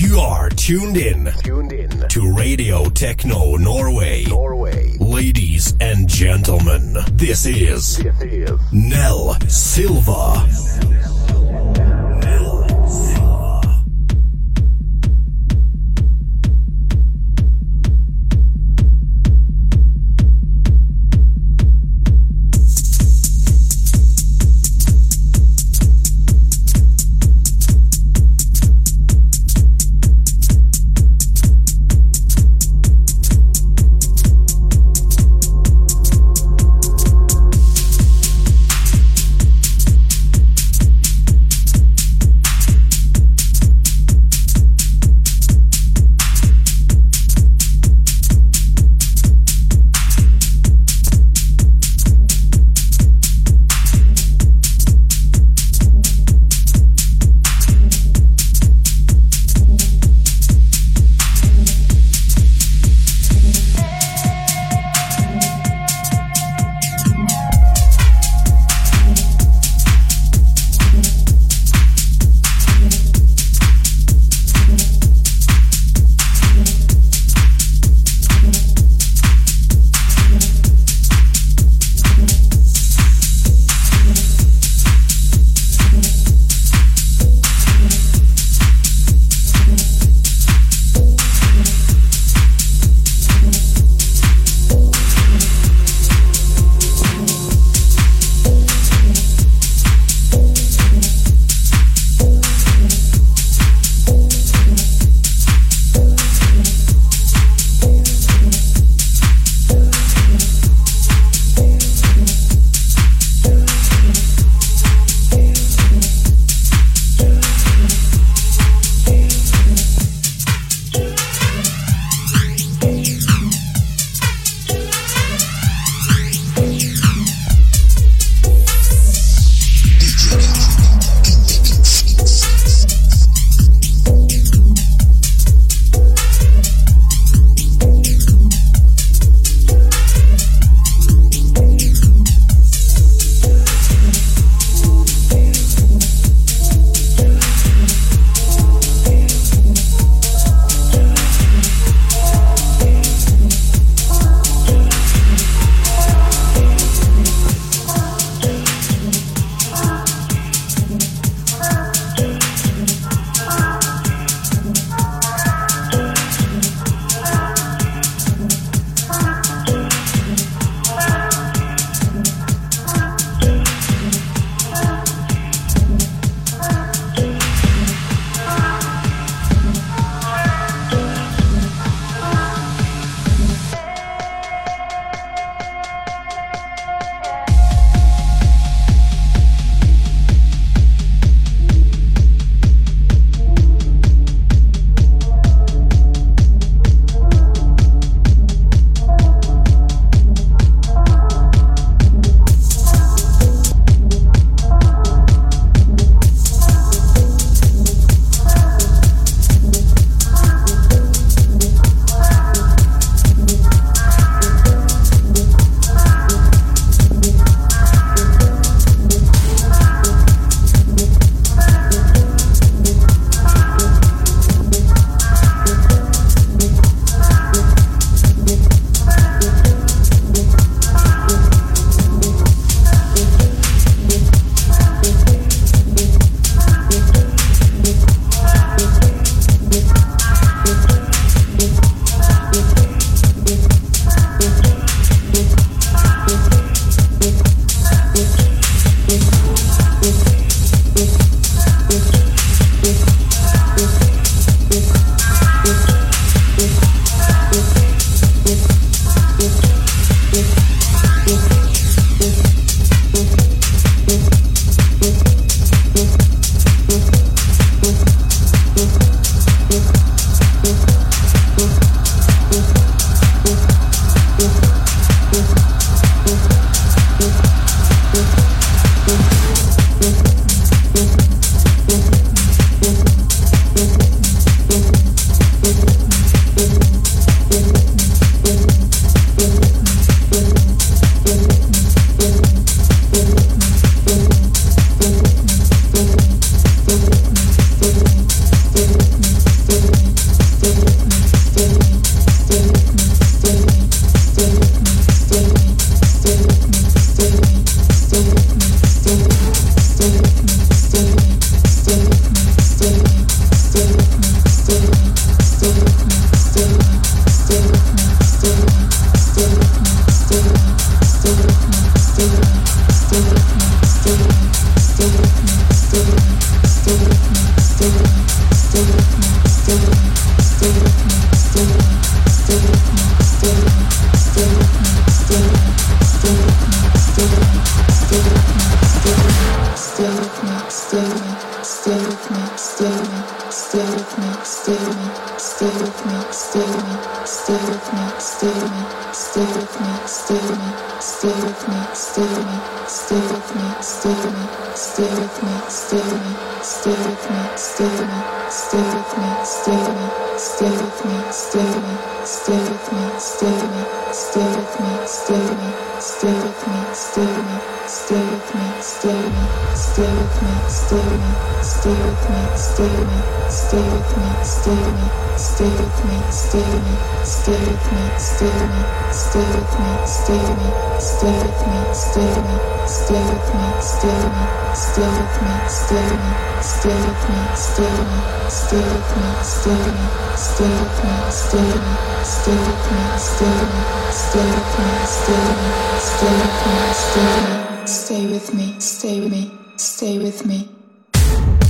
You are tuned in. Tuned in to Radio Techno Norway. Norway. Ladies and gentlemen, this is, this is Nell Silva. With you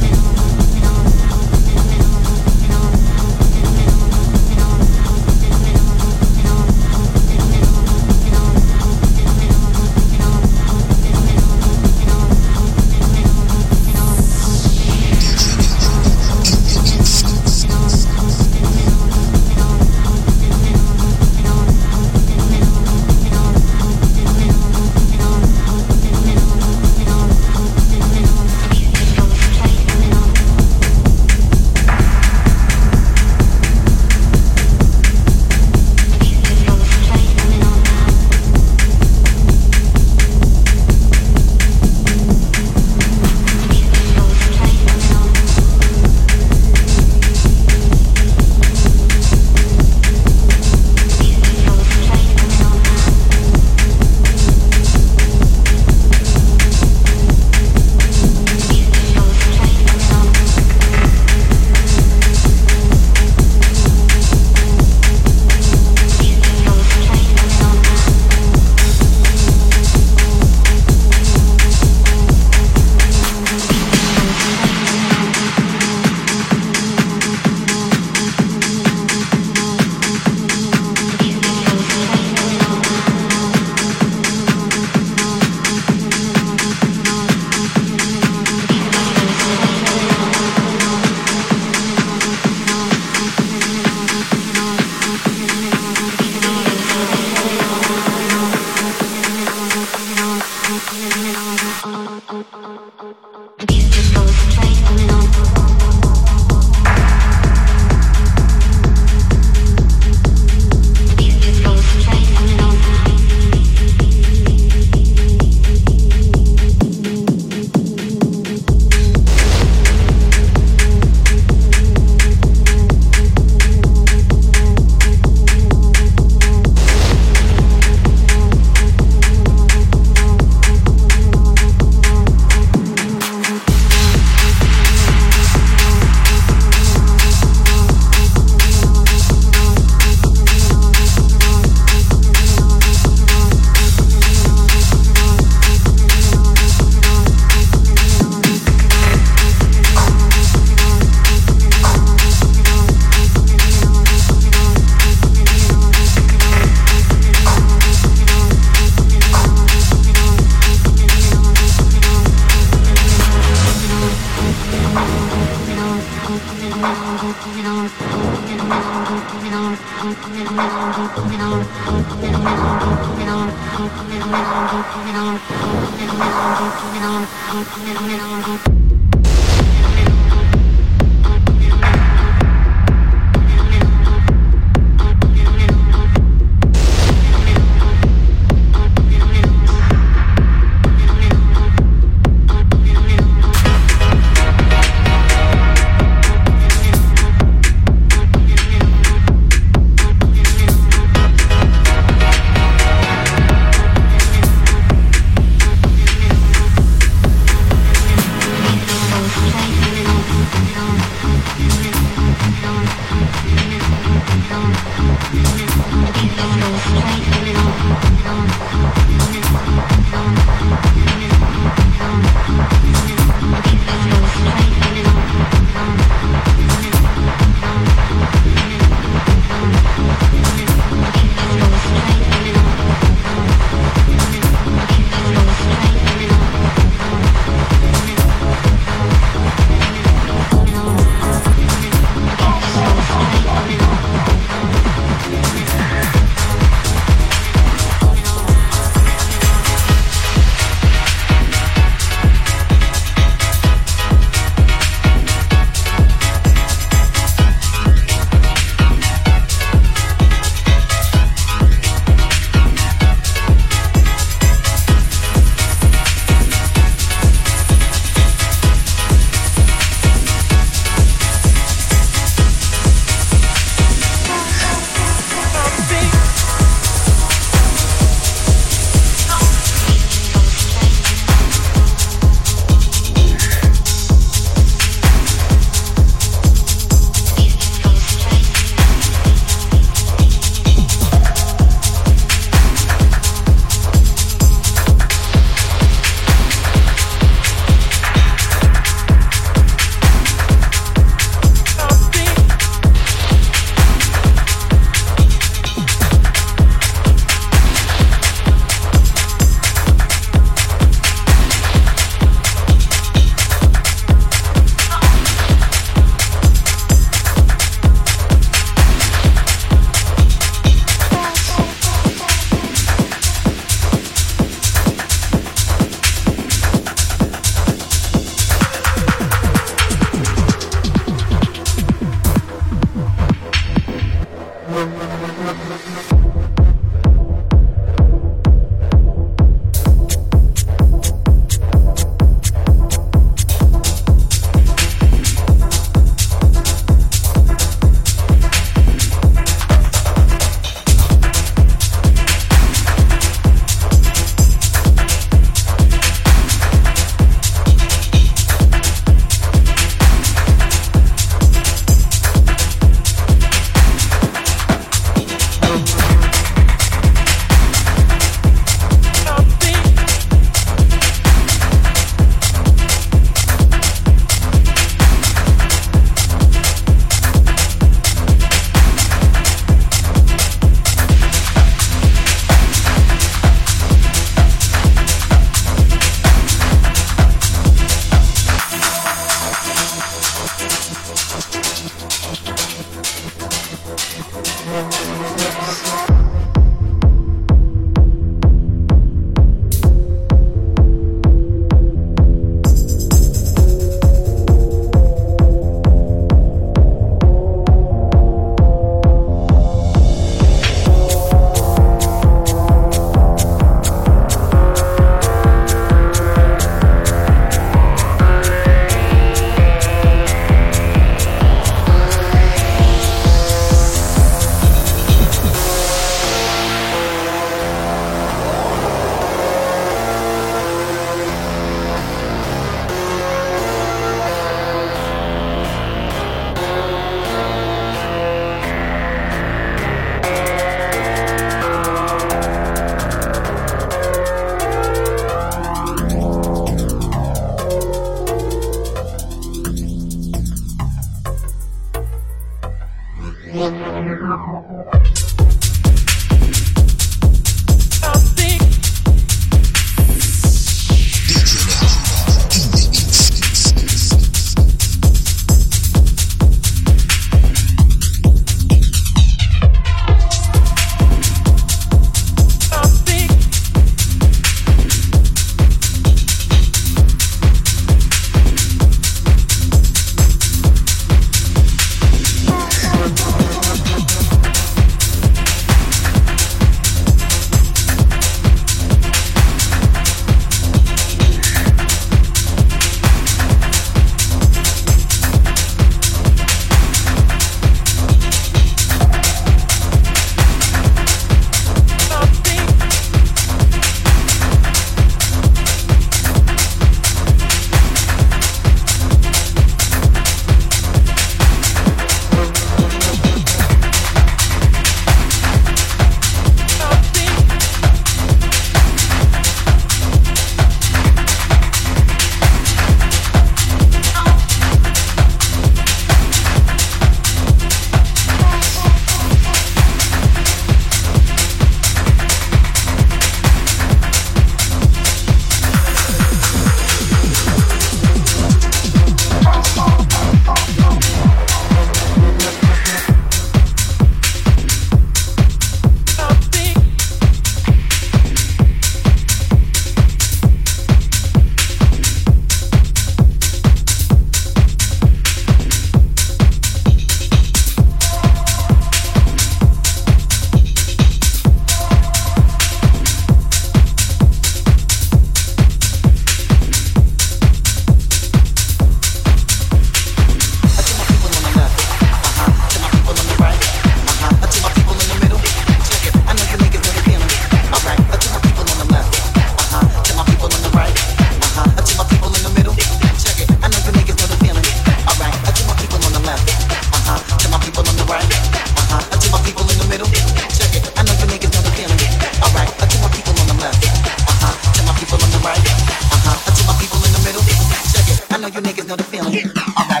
you niggas know the feeling. Alright.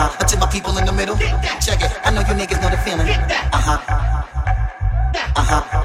huh. I took my people in the middle. Check it. I know you niggas know the feeling. Uh huh. Uh huh.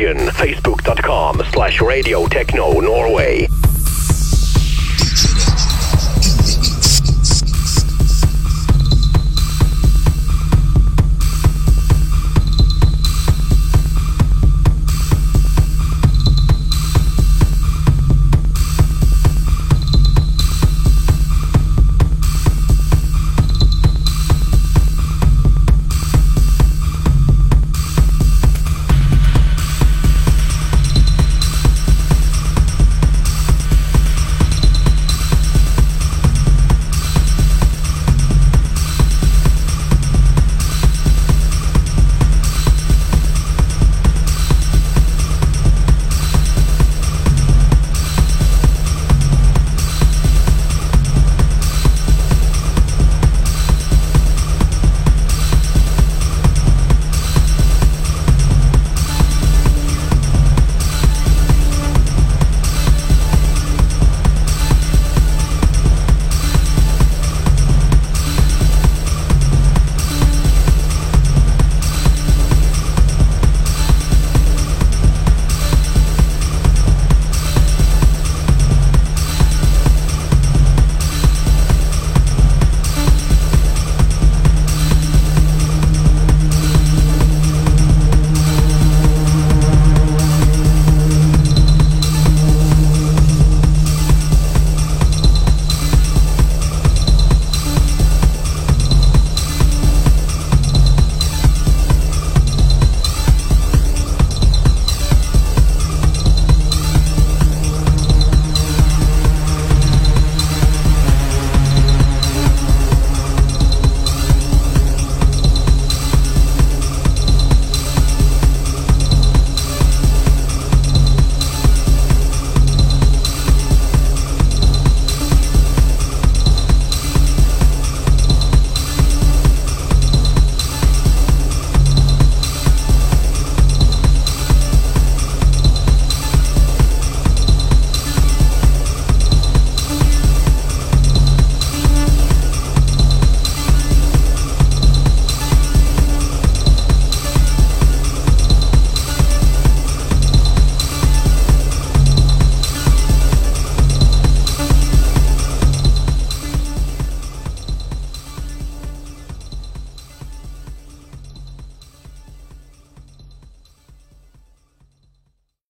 Norway.